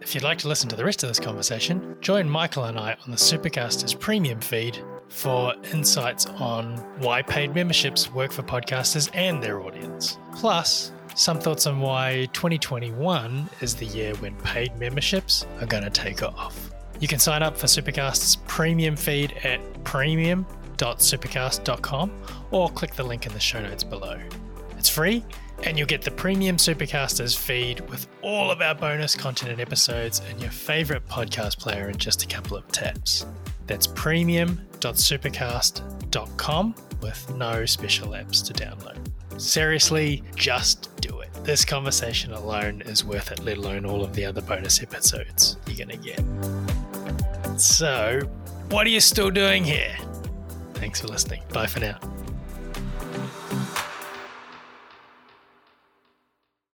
If you'd like to listen to the rest of this conversation, join Michael and I on the Supercasters premium feed for insights on why paid memberships work for podcasters and their audience. Plus, some thoughts on why 2021 is the year when paid memberships are going to take off. You can sign up for Supercast's premium feed at premium.supercast.com or click the link in the show notes below. It's free, and you'll get the premium Supercasters feed with all of our bonus content and episodes and your favorite podcast player in just a couple of taps. That's premium.supercast.com with no special apps to download. Seriously, just do it. This conversation alone is worth it, let alone all of the other bonus episodes you're going to get. So, what are you still doing here? Thanks for listening. Bye for now.